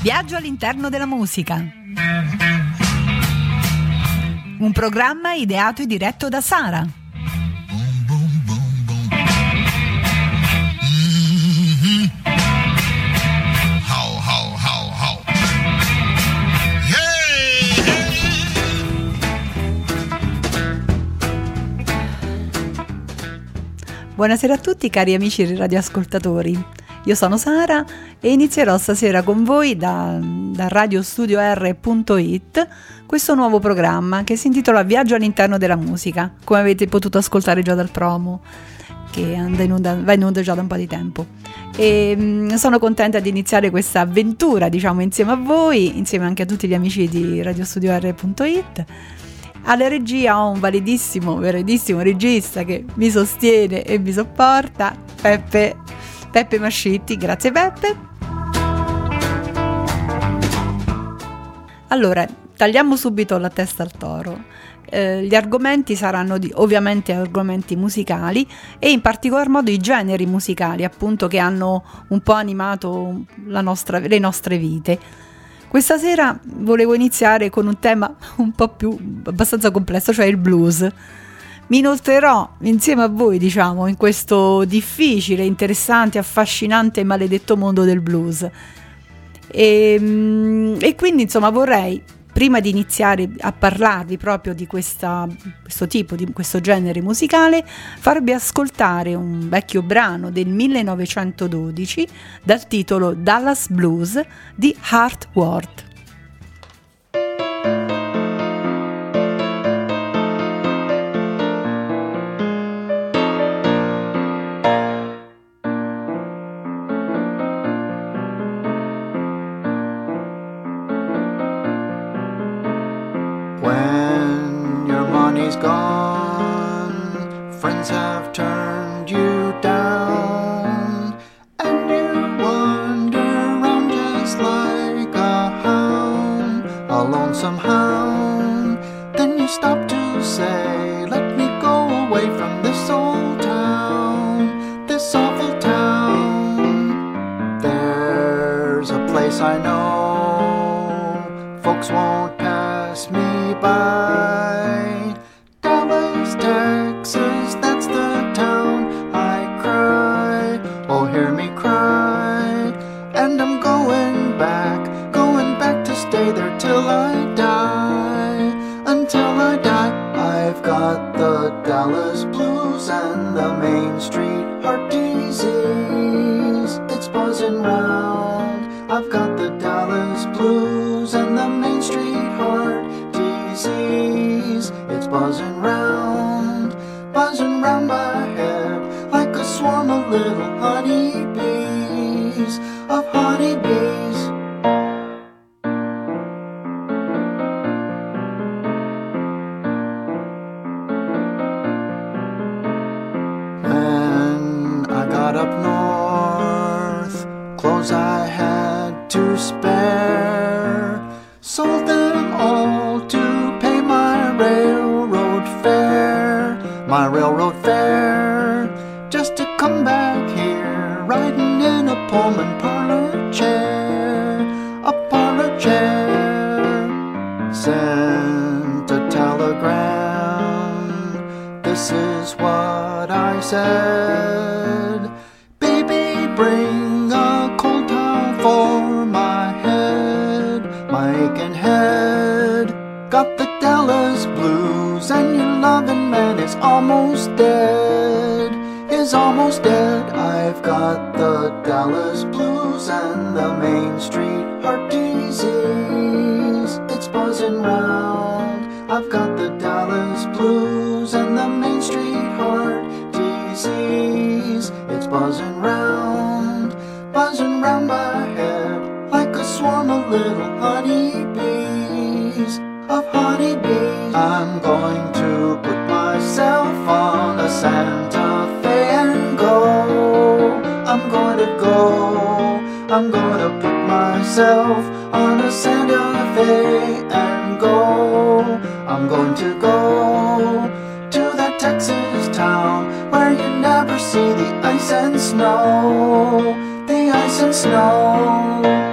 Viaggio all'interno della musica. Un programma ideato e diretto da Sara. Buonasera a tutti cari amici radioascoltatori. Io sono Sara e inizierò stasera con voi da, da radiostudio.r.it questo nuovo programma che si intitola Viaggio all'interno della musica, come avete potuto ascoltare già dal promo che in onda, va in onda già da un po' di tempo. E mm, sono contenta di iniziare questa avventura, diciamo, insieme a voi, insieme anche a tutti gli amici di radiostudio.r.it alla regia ho un validissimo, veridissimo regista che mi sostiene e mi sopporta, Peppe, Peppe Mascitti. Grazie Peppe. Allora, tagliamo subito la testa al toro. Eh, gli argomenti saranno di, ovviamente argomenti musicali e in particolar modo i generi musicali appunto che hanno un po' animato nostra, le nostre vite. Questa sera volevo iniziare con un tema un po' più abbastanza complesso, cioè il blues. Mi inoltrerò insieme a voi, diciamo, in questo difficile, interessante, affascinante e maledetto mondo del blues. E, ehm, e quindi, insomma, vorrei prima di iniziare a parlarvi proprio di questa, questo tipo, di questo genere musicale, farvi ascoltare un vecchio brano del 1912 dal titolo Dallas Blues di Hart Ward. I've got the Dallas blues and the Main Street heart disease. It's buzzing round. I've got the Dallas blues and the Main Street heart disease. It's buzzing round, buzzing round my head like a swarm of little honeybees. Of honeybees, I'm going go. I'm gonna put myself on a Santa Fe and go. I'm going to go to that Texas town where you never see the ice and snow. The ice and snow.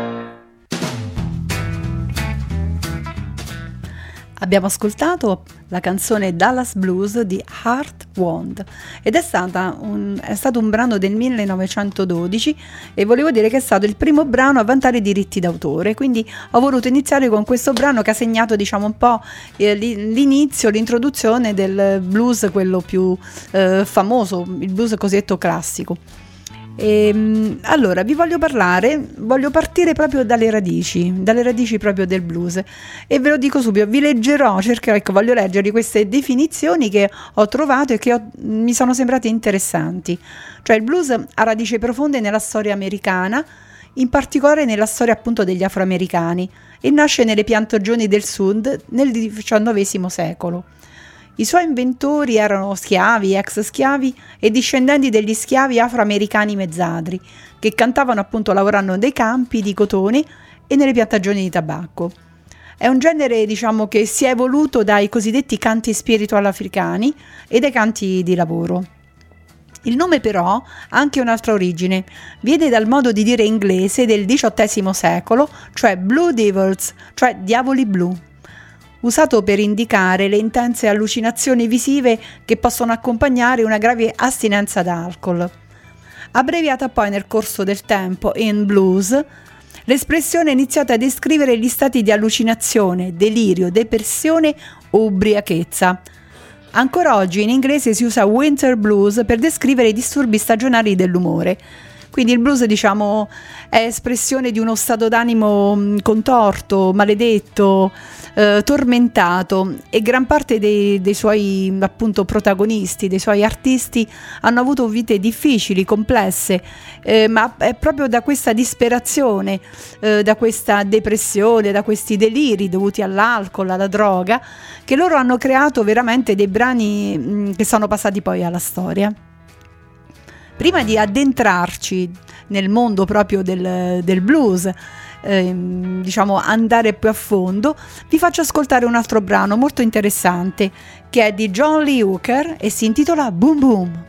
Abbiamo ascoltato la canzone Dallas Blues di Heart Wand ed è, un, è, stato un brano del 1912 e volevo dire che è stato il primo brano a vantare i diritti d'autore, quindi ho voluto iniziare con questo brano che ha segnato diciamo un po' eh, l'inizio, l'introduzione del blues, quello più eh, famoso, il blues cosiddetto classico. E, ehm, allora, vi voglio parlare, voglio partire proprio dalle radici, dalle radici proprio del blues e ve lo dico subito, vi leggerò, cercherò, ecco, voglio leggervi queste definizioni che ho trovato e che ho, mi sono sembrate interessanti. Cioè il blues ha radici profonde nella storia americana, in particolare nella storia appunto degli afroamericani e nasce nelle piantagioni del sud nel XIX secolo. I suoi inventori erano schiavi, ex schiavi e discendenti degli schiavi afroamericani mezzadri, che cantavano appunto lavorando nei campi di cotone e nelle piantagioni di tabacco. È un genere, diciamo, che si è evoluto dai cosiddetti canti spiritual africani e dai canti di lavoro. Il nome però ha anche un'altra origine, viene dal modo di dire inglese del XVIII secolo, cioè Blue Devils, cioè diavoli blu usato per indicare le intense allucinazioni visive che possono accompagnare una grave astinenza da alcol. Abbreviata poi nel corso del tempo in blues, l'espressione è iniziata a descrivere gli stati di allucinazione, delirio, depressione o ubriachezza. Ancora oggi in inglese si usa winter blues per descrivere i disturbi stagionali dell'umore. Quindi il blues, diciamo, è espressione di uno stato d'animo mm, contorto, maledetto, eh, tormentato. E gran parte dei, dei, suoi appunto protagonisti, dei suoi artisti hanno avuto vite difficili, complesse, eh, ma è proprio da questa disperazione, eh, da questa depressione, da questi deliri dovuti all'alcol, alla droga, che loro hanno creato veramente dei brani mh, mm, che sono passati poi alla storia prima di addentrarci nel mondo proprio del, del blues, ehm, diciamo andare più a fondo, vi faccio ascoltare un altro brano molto interessante che è di John Lee Hooker e si intitola Boom Boom.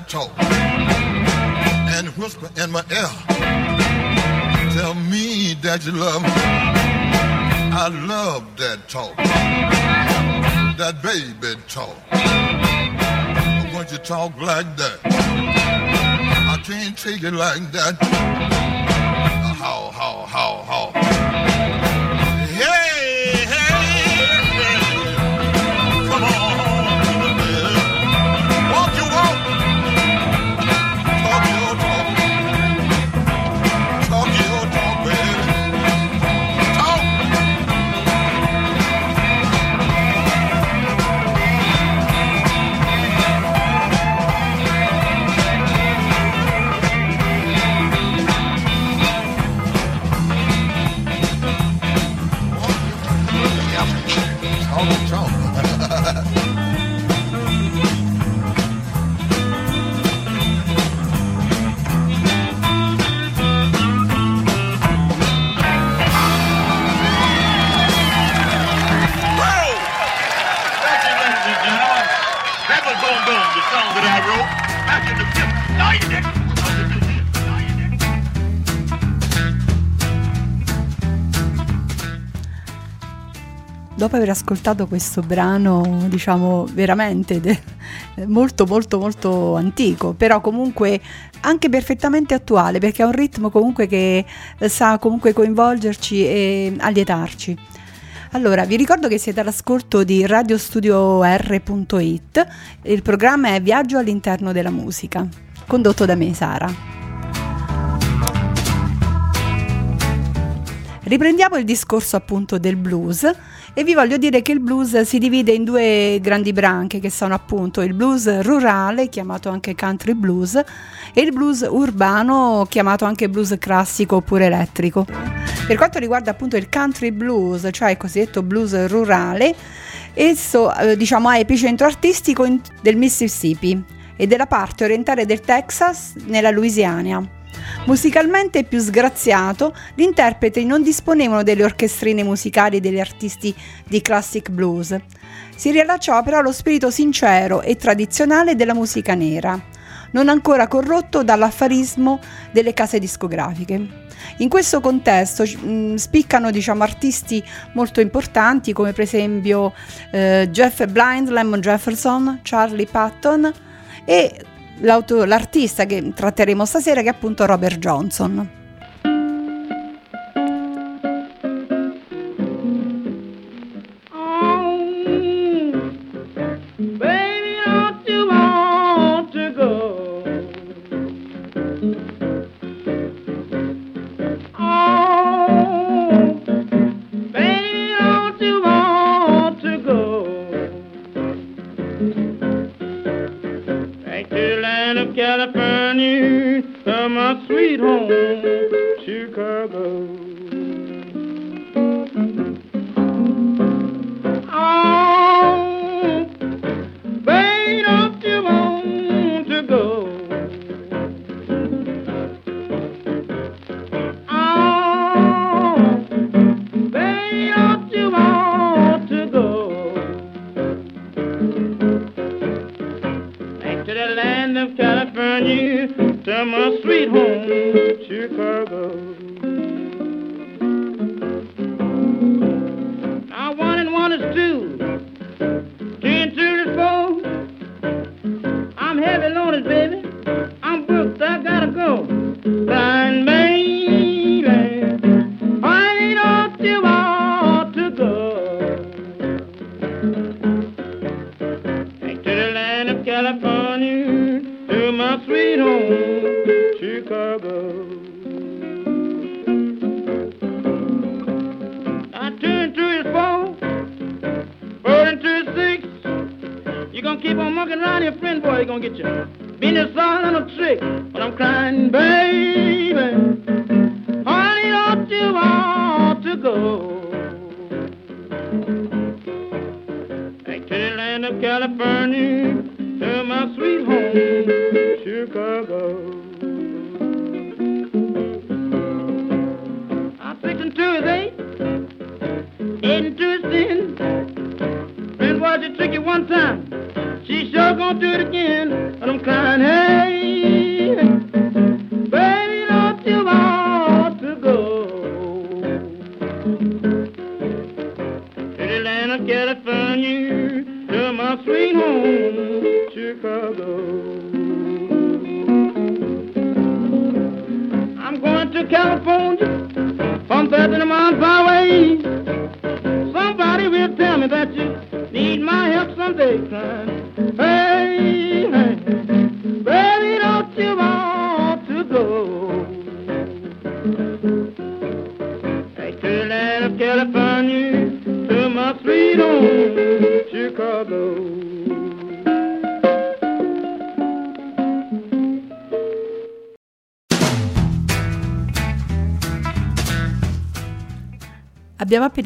that talk and whisper in my ear. Tell me that you love me. I love that talk, that baby talk. But when you talk like that, I can't take it like that. Dopo aver ascoltato questo brano, diciamo veramente de- molto molto molto antico, però comunque anche perfettamente attuale perché ha un ritmo comunque che sa comunque coinvolgerci e allietarci. Allora, vi ricordo che siete all'ascolto di radiostudio.r.it, il programma è Viaggio all'interno della musica, condotto da me, Sara. Riprendiamo il discorso appunto del blues e vi voglio dire che il blues si divide in due grandi branche che sono appunto il blues rurale chiamato anche country blues e il blues urbano chiamato anche blues classico oppure elettrico. Per quanto riguarda appunto il country blues, cioè il cosiddetto blues rurale, esso eh, diciamo ha epicentro artistico del Mississippi e della parte orientale del Texas nella Louisiana Musicalmente più sgraziato, gli interpreti non disponevano delle orchestrine musicali degli artisti di classic blues. Si riallacciava però allo spirito sincero e tradizionale della musica nera, non ancora corrotto dall'affarismo delle case discografiche. In questo contesto mh, spiccano diciamo, artisti molto importanti come per esempio eh, Jeff Blind, Lemon Jefferson, Charlie Patton e l'artista che tratteremo stasera che è appunto Robert Johnson. California, my sweet home, Chicago. Back to the land of California.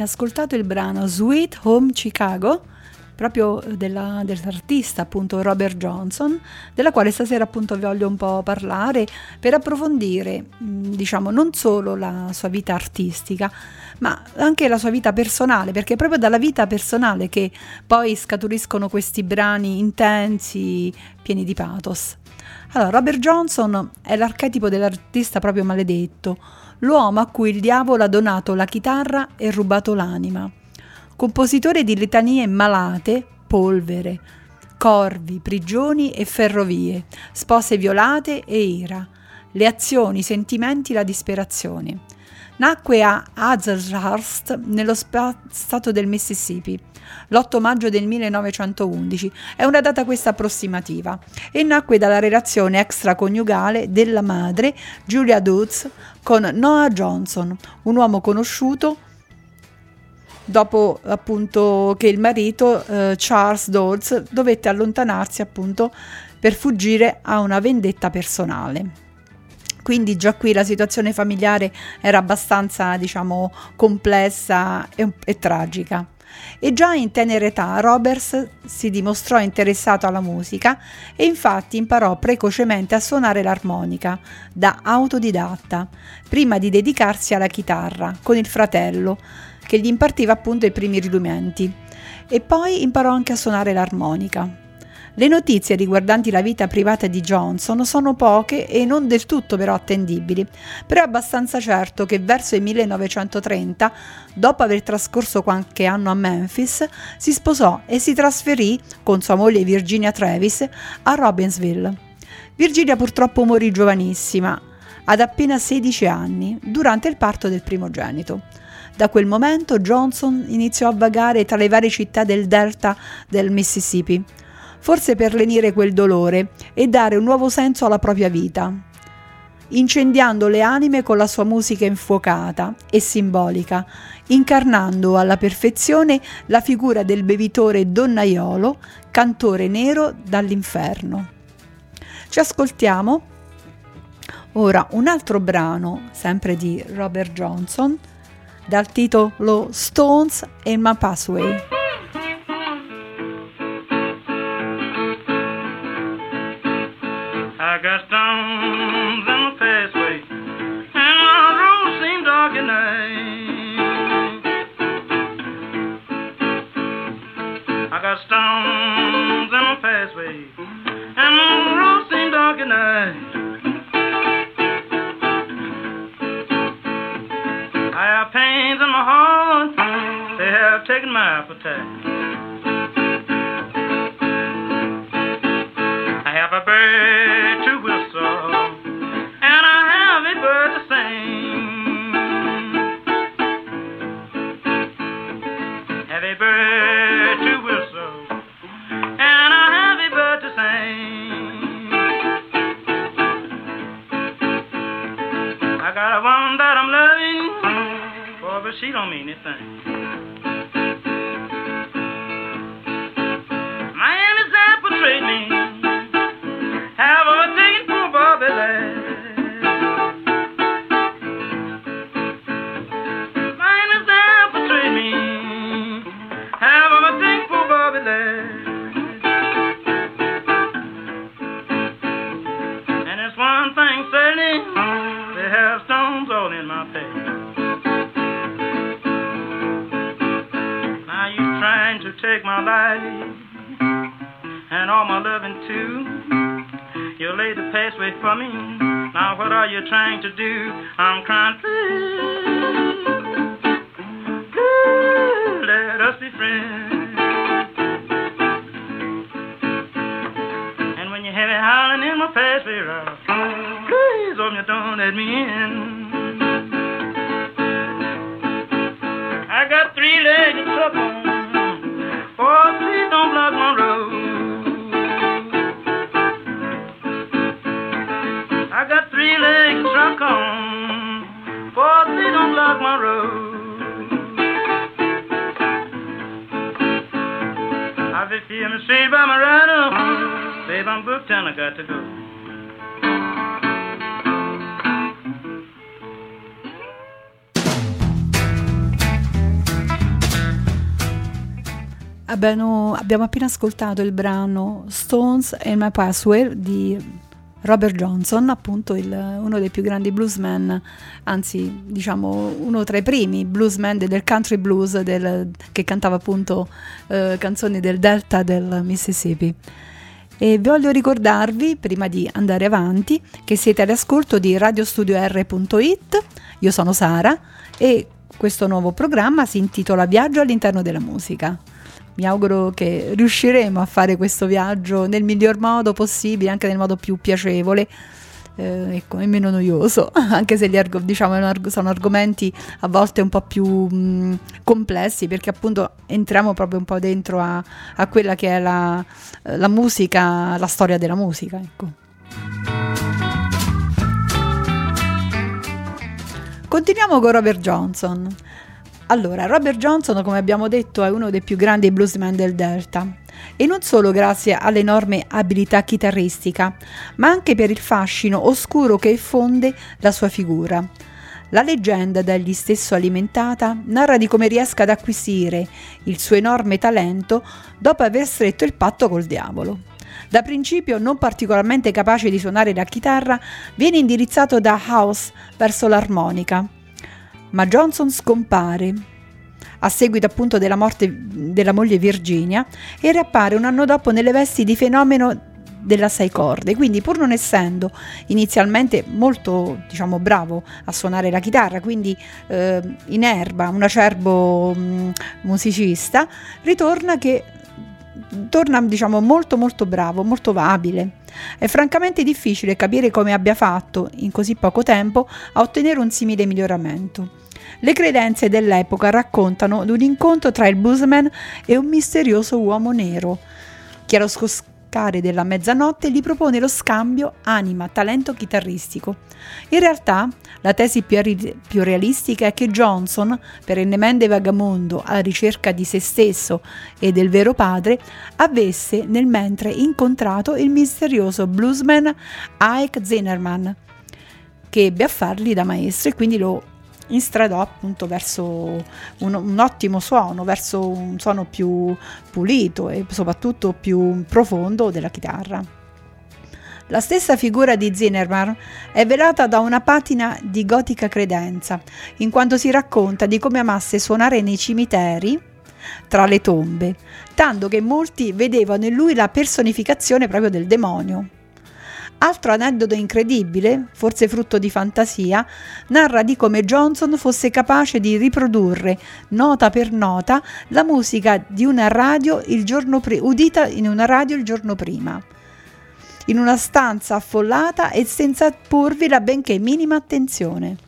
Ascoltato il brano Sweet Home Chicago, proprio della, dell'artista appunto Robert Johnson, della quale stasera appunto vi voglio un po' parlare per approfondire, diciamo, non solo la sua vita artistica, ma anche la sua vita personale, perché è proprio dalla vita personale che poi scaturiscono questi brani intensi, pieni di pathos. Allora, Robert Johnson è l'archetipo dell'artista proprio maledetto, l'uomo a cui il diavolo ha donato la chitarra e rubato l'anima. compositore di litanie malate, polvere, corvi, prigioni e ferrovie, spose violate e ira, le azioni, i sentimenti, la disperazione. Nacque a Hazlehurst, nello stato del Mississippi, l'8 maggio del 1911. È una data questa approssimativa e nacque dalla relazione extraconiugale della madre Julia Dutz con Noah Johnson, un uomo conosciuto dopo appunto che il marito eh, Charles Dodds dovette allontanarsi appunto per fuggire a una vendetta personale. Quindi già qui la situazione familiare era abbastanza, diciamo, complessa e, e tragica. E già in tenera età Roberts si dimostrò interessato alla musica e infatti imparò precocemente a suonare l'armonica da autodidatta, prima di dedicarsi alla chitarra con il fratello, che gli impartiva appunto i primi rudimenti. E poi imparò anche a suonare l'armonica. Le notizie riguardanti la vita privata di Johnson sono poche e non del tutto però attendibili, però è abbastanza certo che verso il 1930, dopo aver trascorso qualche anno a Memphis, si sposò e si trasferì con sua moglie Virginia Travis a Robbinsville. Virginia purtroppo morì giovanissima, ad appena 16 anni, durante il parto del primogenito. Da quel momento Johnson iniziò a vagare tra le varie città del delta del Mississippi, forse per lenire quel dolore e dare un nuovo senso alla propria vita, incendiando le anime con la sua musica infuocata e simbolica, incarnando alla perfezione la figura del bevitore donnaiolo, cantore nero dall'inferno. Ci ascoltiamo ora un altro brano, sempre di Robert Johnson, dal titolo Stones in My Pathway. I got stones in my pathway, and my road seemed dark at night. I got stones in my pathway, and my road seemed dark at night. I have pains in my heart, they have taken my appetite. But she don't mean a Are trying to do? I'm crying, please, please let us be friends. And when you have it howling in my Ralph, please oh, your door and let me in. I'm booked I got to go. Abbiamo, abbiamo appena ascoltato il brano Stones and My Password di Robert Johnson, appunto il, uno dei più grandi bluesmen, anzi diciamo uno tra i primi bluesmen del country blues del, che cantava appunto eh, canzoni del delta del Mississippi. E voglio ricordarvi, prima di andare avanti, che siete all'ascolto di radiostudior.it, io sono Sara e questo nuovo programma si intitola Viaggio all'interno della musica. Mi auguro che riusciremo a fare questo viaggio nel miglior modo possibile, anche nel modo più piacevole. Eh, ecco, e meno noioso, anche se arg- diciamo, sono argomenti a volte un po' più mh, complessi, perché appunto entriamo proprio un po' dentro a, a quella che è la, la, musica, la storia della musica. Ecco. Continuiamo con Robert Johnson. Allora, Robert Johnson, come abbiamo detto, è uno dei più grandi bluesman del Delta. E non solo grazie all'enorme abilità chitarristica, ma anche per il fascino oscuro che effonde la sua figura. La leggenda dagli stesso alimentata narra di come riesca ad acquisire il suo enorme talento dopo aver stretto il patto col diavolo. Da principio non particolarmente capace di suonare la chitarra, viene indirizzato da House verso l'armonica ma Johnson scompare a seguito appunto della morte della moglie Virginia e riappare un anno dopo nelle vesti di fenomeno della sei corde, quindi pur non essendo inizialmente molto diciamo bravo a suonare la chitarra, quindi eh, in erba, un acerbo mm, musicista, ritorna che torna diciamo molto molto bravo, molto abile. È francamente difficile capire come abbia fatto in così poco tempo a ottenere un simile miglioramento. Le credenze dell'epoca raccontano di un incontro tra il bluesman e un misterioso uomo nero, che allo scoscare della mezzanotte gli propone lo scambio anima-talento chitarristico. In realtà, la tesi più, più realistica è che Johnson, perennemente vagamondo alla ricerca di se stesso e del vero padre, avesse nel mentre incontrato il misterioso bluesman Ike Zinnerman, che ebbe a fargli da maestro e quindi lo instradò appunto verso un, un, ottimo suono, verso un suono più pulito e soprattutto più profondo della chitarra. La stessa figura di Zinnerman è velata da una patina di gotica credenza, in quanto si racconta di come amasse suonare nei cimiteri tra le tombe, tanto che molti vedevano in lui la personificazione proprio del demonio. Altro aneddoto incredibile, forse frutto di fantasia, narra di come Johnson fosse capace di riprodurre nota per nota la musica di una radio il giorno pre- udita in una radio il giorno prima. In una stanza affollata e senza porvi la benché minima attenzione.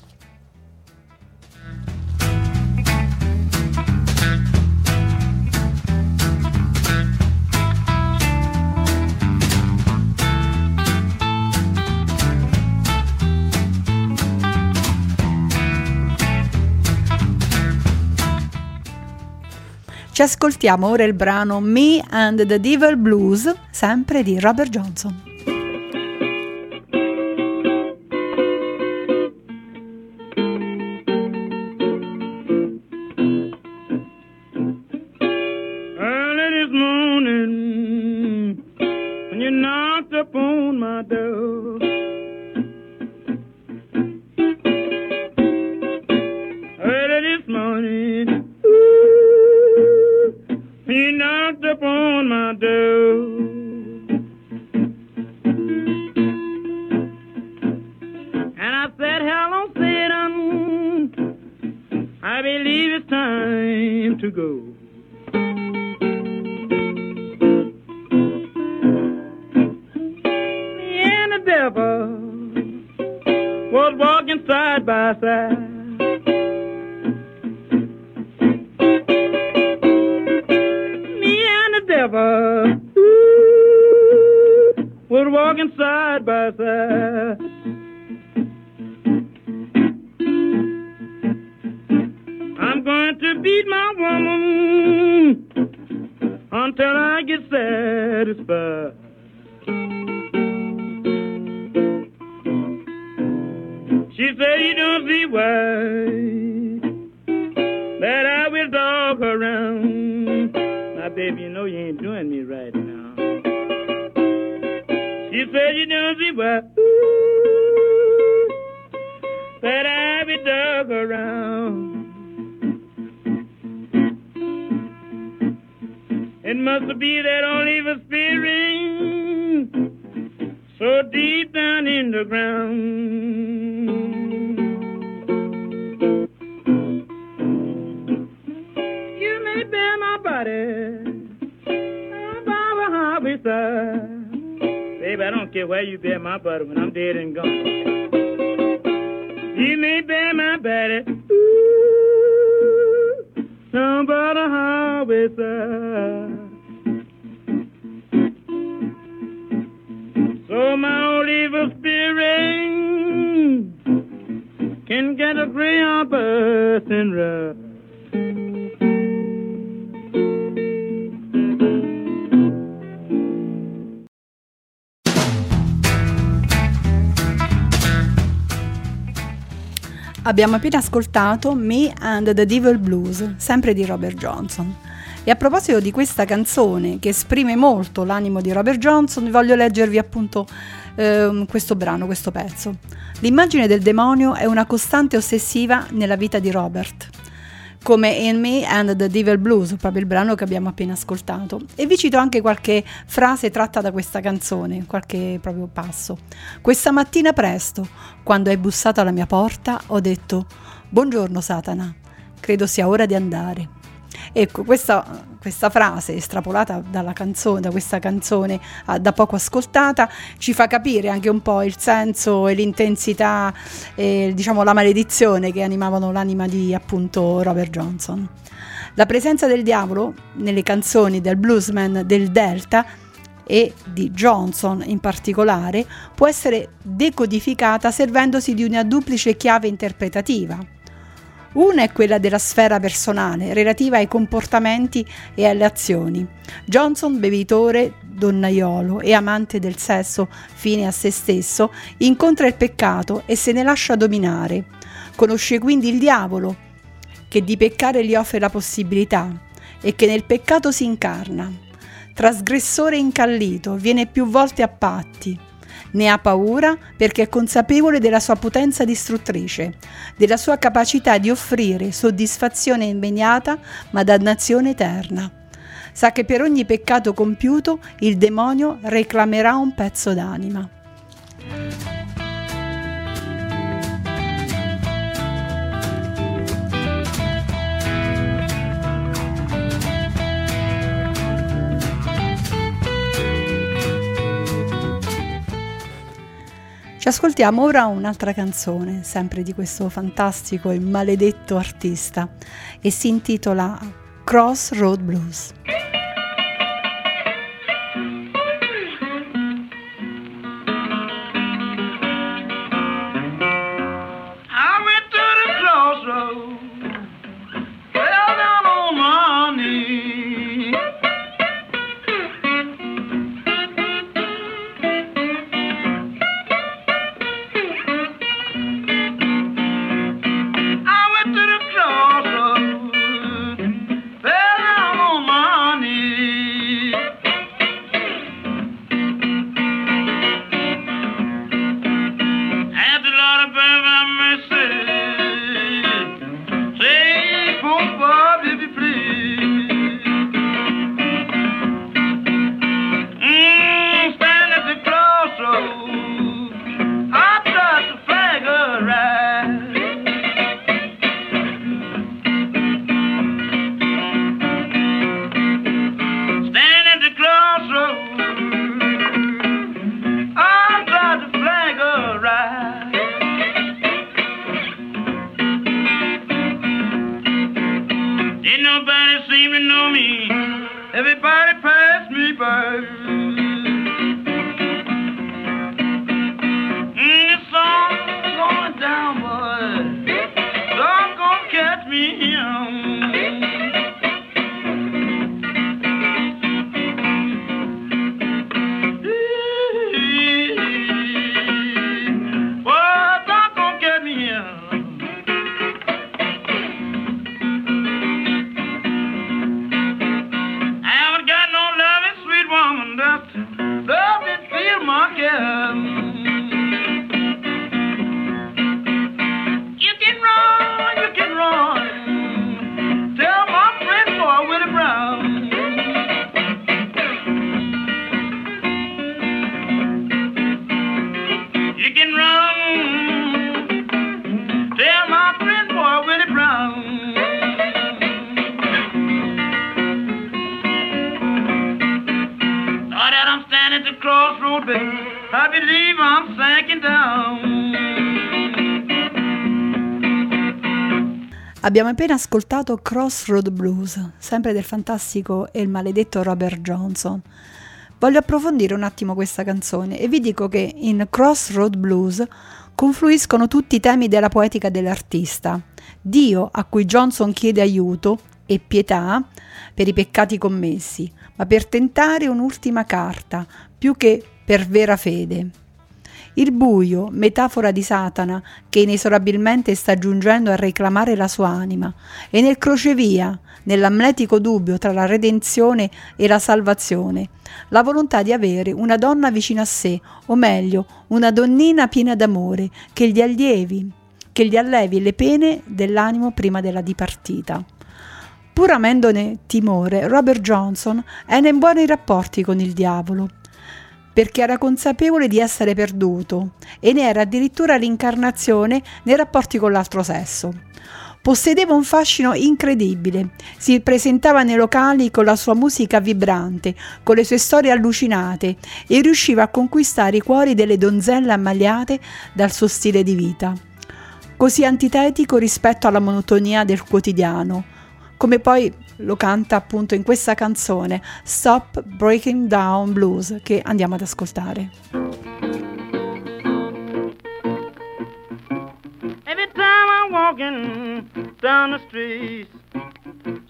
Ci ascoltiamo ora il brano Me and the Devil Blues, sempre di Robert Johnson. I'm to beat my woman until I get satisfied. She said you don't see why that I will dog around. Now, baby, you know you ain't doing me right now. She said you don't see why ooh, that I be dug around. Must be that old evil spirit so deep down in the ground. You may bear my body by the highway side. Baby, I don't care where you bear my body when I'm dead and gone. You may bear my body ooh, the highway side. My old evil spirit can get a greyhound bus and ride. Abbiamo appena ascoltato Me and the Devil Blues, sempre di Robert Johnson. E a proposito di questa canzone che esprime molto l'animo di Robert Johnson, voglio leggervi appunto eh, questo brano, questo pezzo. L'immagine del demonio è una costante ossessiva nella vita di Robert, come In Me and the Devil Blues, proprio il brano che abbiamo appena ascoltato. E vi cito anche qualche frase tratta da questa canzone, qualche proprio passo. Questa mattina presto, quando hai bussato alla mia porta, ho detto Buongiorno Satana, credo sia ora di andare. Ecco, questa, questa frase estrapolata dalla canzone, da questa canzone ah, da poco ascoltata, ci fa capire anche un po' il senso e l'intensità e diciamo la maledizione che animavano l'anima di appunto Robert Johnson. La presenza del diavolo nelle canzoni del bluesman del Delta e di Johnson in particolare può essere decodificata servendosi di una duplice chiave interpretativa. Una è quella della sfera personale, relativa ai comportamenti e alle azioni. Johnson, bevitore, donnaiolo e amante del sesso fine a se stesso, incontra il peccato e se ne lascia dominare. Conosce quindi il diavolo, che di peccare gli offre la possibilità e che nel peccato si incarna. Trasgressore incallito, viene più volte a patti, ne ha paura perché è consapevole della sua potenza distruttrice, della sua capacità di offrire soddisfazione immediata ma dannazione eterna. Sa che per ogni peccato compiuto il demonio reclamerà un pezzo d'anima. Ci ascoltiamo ora un'altra canzone, sempre di questo fantastico e maledetto artista, e si intitola Crossroad Blues. Abbiamo appena ascoltato Crossroad Blues, sempre del fantastico e il maledetto Robert Johnson. Voglio approfondire un attimo questa canzone e vi dico che in Crossroad Blues confluiscono tutti i temi della poetica dell'artista. Dio a cui Johnson chiede aiuto e pietà per i peccati commessi, ma per tentare un'ultima carta, più che per vera fede. Il buio, metafora di Satana, che inesorabilmente sta giungendo a reclamare la sua anima, e nel crocevia, nell'amletico dubbio tra la redenzione e la salvazione, la volontà di avere una donna vicino a sé, o meglio, una donnina piena d'amore, che gli allievi, che gli allevi le pene dell'animo prima della dipartita. Pur amendone timore, Robert Johnson era in buoni rapporti con il diavolo, perché era consapevole di essere perduto e ne era addirittura l'incarnazione nei rapporti con l'altro sesso. Possedeva un fascino incredibile, si presentava nei locali con la sua musica vibrante, con le sue storie allucinate e riusciva a conquistare i cuori delle donzelle ammaliate dal suo stile di vita. Così antitetico rispetto alla monotonia del quotidiano, come poi lo canta appunto in questa canzone Stop Breaking Down Blues che andiamo ad ascoltare. Every time I'm walking down the street,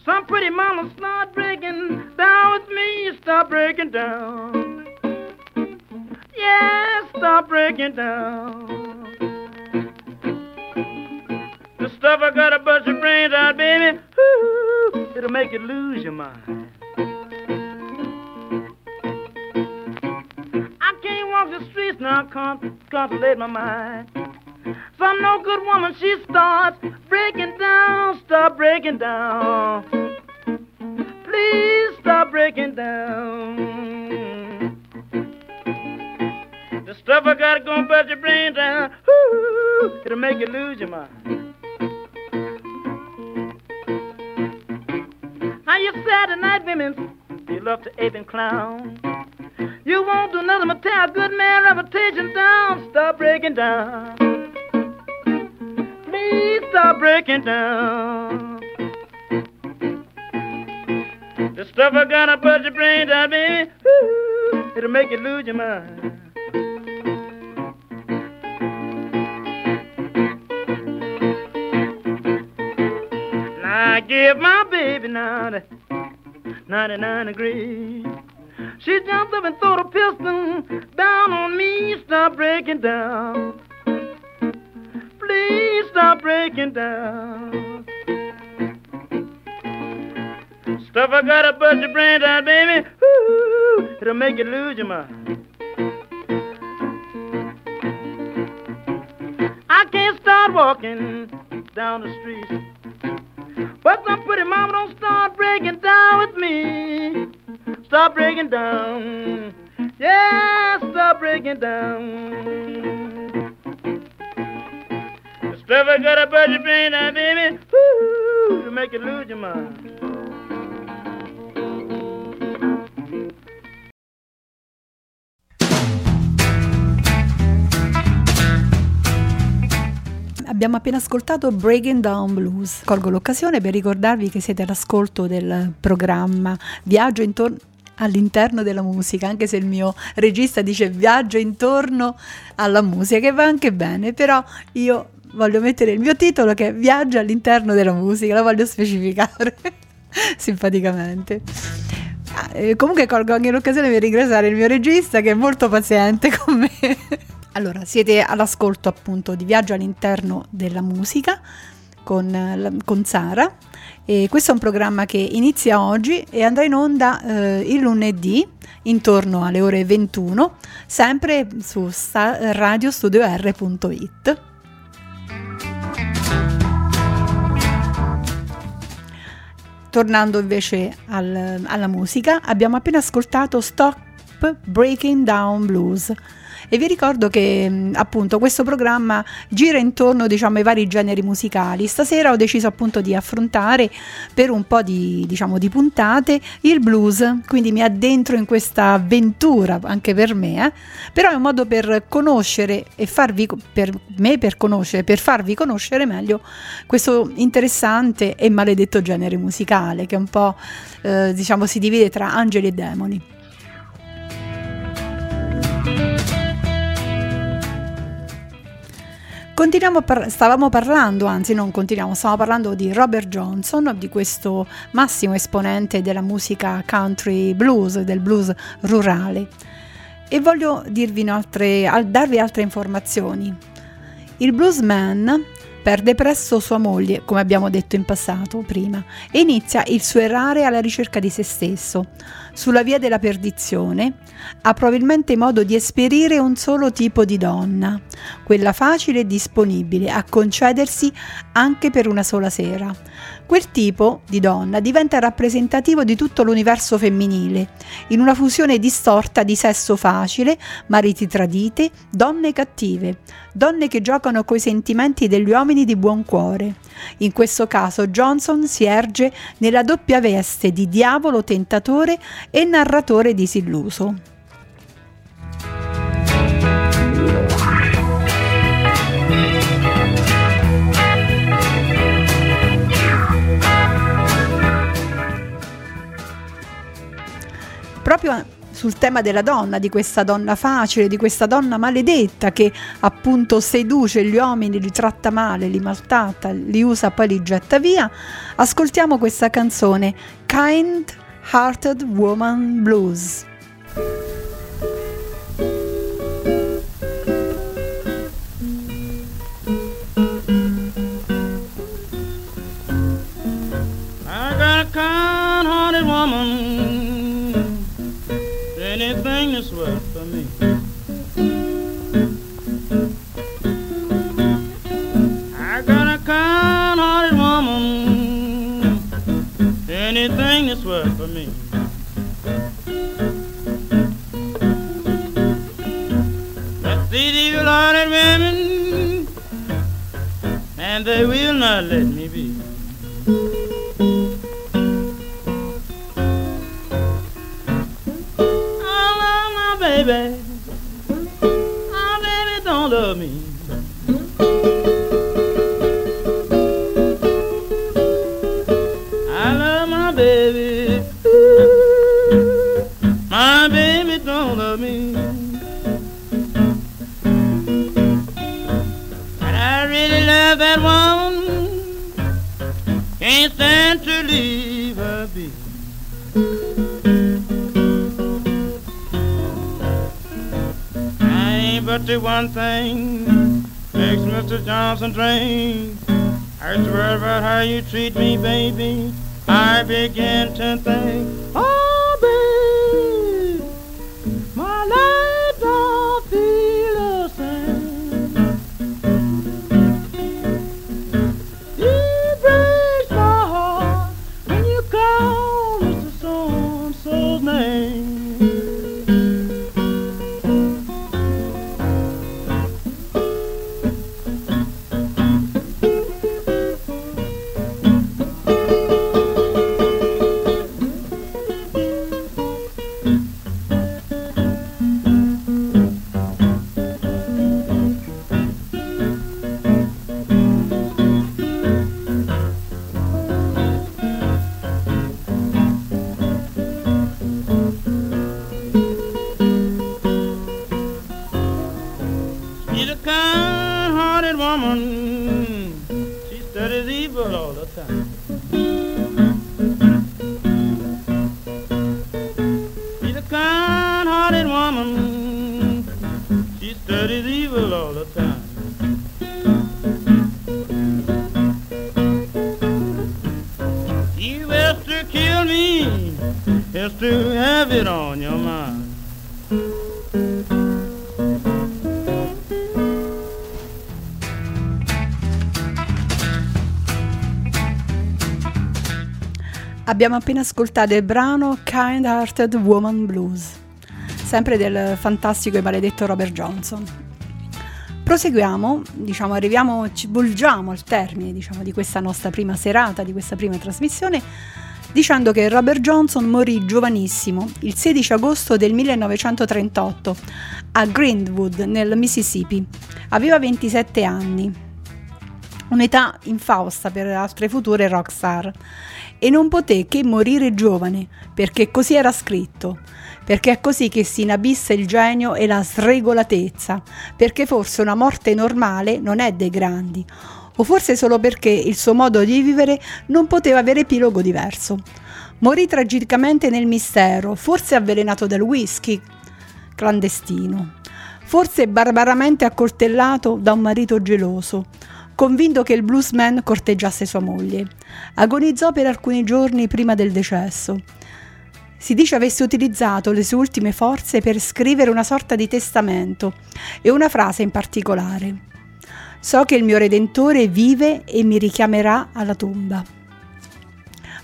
some pretty mama start breaking down with me, stop breaking down. Yeah, stop breaking down. The stuff I gotta bust your brains out, baby. Ooh, it'll make you lose your mind. I can't walk the streets now, I can't contemplate my mind. Some no good woman, she starts breaking down, stop breaking down. Please stop breaking down. The stuff I gotta go and bust your brains down. Ooh, it'll make you lose your mind. Saturday night women, you love to ape and clown. You won't do nothing but tear a good man reputation down. Stop breaking down. Please stop breaking down. The stuff I gotta put your brain down, baby. Ooh, it'll make you lose your mind. I give my baby now 99 degrees. She jumped up and threw the pistol down on me. Stop breaking down. Please stop breaking down. Stuff I gotta bust your brain out, baby. Ooh, it'll make you lose your mind. I can't start walking down the street. But some pretty mama don't start breaking down with me. Stop breaking down. Yeah, stop breaking down. Stuff I got about brain now, baby, woo, to make you lose your mind. Abbiamo appena ascoltato Breaking Down Blues. Colgo l'occasione per ricordarvi che siete all'ascolto del programma Viaggio intorno all'interno della musica, anche se il mio regista dice viaggio intorno alla musica, che va anche bene, però io voglio mettere il mio titolo che è Viaggio all'interno della musica, lo voglio specificare simpaticamente. Ah, eh, comunque colgo anche l'occasione per ringraziare il mio regista che è molto paziente con me. Allora, siete all'ascolto appunto di Viaggio all'interno della musica con, con Sara. E questo è un programma che inizia oggi e andrà in onda eh, il lunedì intorno alle ore 21, sempre su radiostudior.it. Tornando invece al, alla musica, abbiamo appena ascoltato Stop Breaking Down Blues e vi ricordo che mm, appunto questo programma gira intorno diciamo ai vari generi musicali. Stasera ho deciso appunto di affrontare per un po' di diciamo di puntate il blues, quindi mi addentro in questa avventura anche per me, eh? però è un modo per conoscere e farvi per me per conoscere, per farvi conoscere meglio questo interessante e maledetto genere musicale che un po' eh, diciamo si divide tra angeli e demoni. Par- stavamo parlando, anzi non continuiamo, stavamo parlando di Robert Johnson, di questo massimo esponente della musica country blues, del blues rurale. E voglio altre, darvi altre informazioni. Il bluesman perde presto sua moglie, come abbiamo detto in passato prima, e inizia il suo errare alla ricerca di se stesso sulla via della perdizione, ha probabilmente modo di esperire un solo tipo di donna, quella facile e disponibile a concedersi anche per una sola sera. Quel tipo di donna diventa rappresentativo di tutto l'universo femminile, in una fusione distorta di sesso facile, mariti tradite, donne cattive, donne che giocano coi sentimenti degli uomini di buon cuore. In questo caso Johnson si erge nella doppia veste di diavolo tentatore e narratore disilluso. Proprio sul tema della donna, di questa donna facile, di questa donna maledetta che appunto seduce gli uomini, li tratta male, li maltratta, li usa, poi li getta via, ascoltiamo questa canzone Kind Hearted Woman Blues. this way for me. I got a kind hearted woman. Anything this way for me. Let's see the good hearted women, and they will not let me. Can't stand to leave her be. I ain't but the one thing makes Mr. Johnson drink. I worry about how you treat me, baby. I begin to think, oh, Abbiamo appena ascoltato il brano Kind Hearted Woman Blues. sempre del fantastico e maledetto Robert Johnson. Proseguiamo, diciamo, arriviamo, ci volgiamo al termine diciamo, di questa nostra prima serata, di questa prima trasmissione, dicendo che Robert Johnson morì giovanissimo, il 16 agosto del 1938, a Greenwood, nel Mississippi. Aveva 27 anni, un'età infausta per altre future rockstar, e non poté che morire giovane, perché così era scritto perché è così che si inabissa il genio e la sregolatezza, perché forse una morte normale non è dei grandi, o forse solo perché il suo modo di vivere non poteva avere epilogo diverso. Morì tragicamente nel mistero, forse avvelenato dal whisky clandestino, forse barbaramente accoltellato da un marito geloso, convinto che il bluesman corteggiasse sua moglie. Agonizzò per alcuni giorni prima del decesso si dice avesse utilizzato le sue ultime forze per scrivere una sorta di testamento e una frase in particolare. So che il mio Redentore vive e mi richiamerà alla tomba.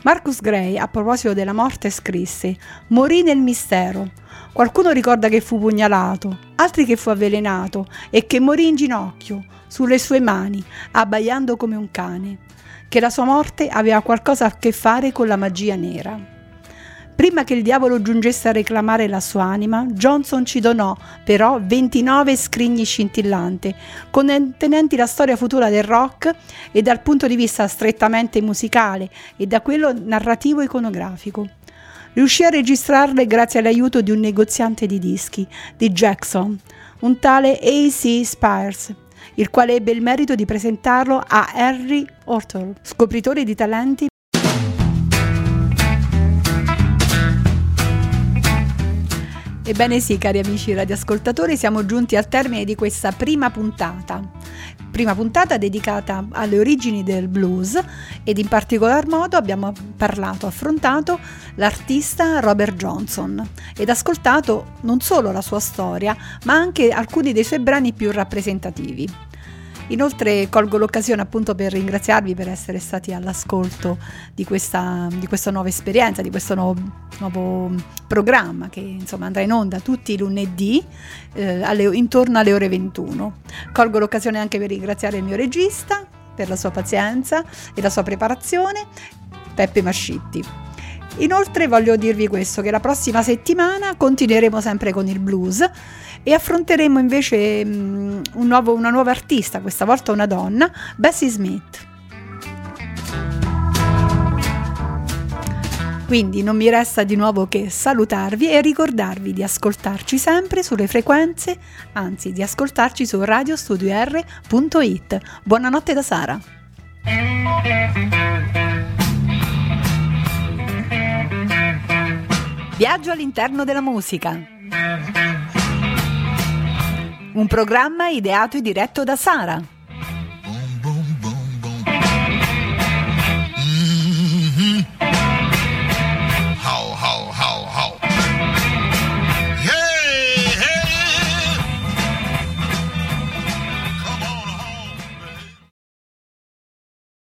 Marcus Gray, a proposito della morte, scrisse: Morì nel mistero. Qualcuno ricorda che fu pugnalato, altri che fu avvelenato e che morì in ginocchio, sulle sue mani, abbaiando come un cane. Che la sua morte aveva qualcosa a che fare con la magia nera. Prima che il diavolo giungesse a reclamare la sua anima, Johnson ci donò però 29 scrigni scintillanti, contenenti la storia futura del rock e dal punto di vista strettamente musicale e da quello narrativo iconografico. Riuscì a registrarle grazie all'aiuto di un negoziante di dischi, di Jackson, un tale A.C. Spires, il quale ebbe il merito di presentarlo a Harry Orton, scopritore di talenti Ebbene sì, cari amici radioascoltatori, siamo giunti al termine di questa prima puntata. Prima puntata dedicata alle origini del blues ed in particolar modo abbiamo parlato, affrontato l'artista Robert Johnson ed ascoltato non solo la sua storia, ma anche alcuni dei suoi brani più rappresentativi. Inoltre colgo l'occasione appunto per ringraziarvi per essere stati all'ascolto di questa, di questa nuova esperienza, di questo nuovo, nuovo, programma che insomma andrà in onda tutti i lunedì eh, alle, intorno alle ore 21. Colgo l'occasione anche per ringraziare il mio regista per la sua pazienza e la sua preparazione, Peppe Mascitti. Inoltre voglio dirvi questo, che la prossima settimana continueremo sempre con il blues e affronteremo invece um, un nuovo, una nuova artista, questa volta una donna, Bessie Smith. Quindi non mi resta di nuovo che salutarvi e ricordarvi di ascoltarci sempre sulle frequenze, anzi di ascoltarci su radiostudior.it. Buonanotte da Sara. Viaggio all'interno della musica. Un programma ideato e diretto da Sara.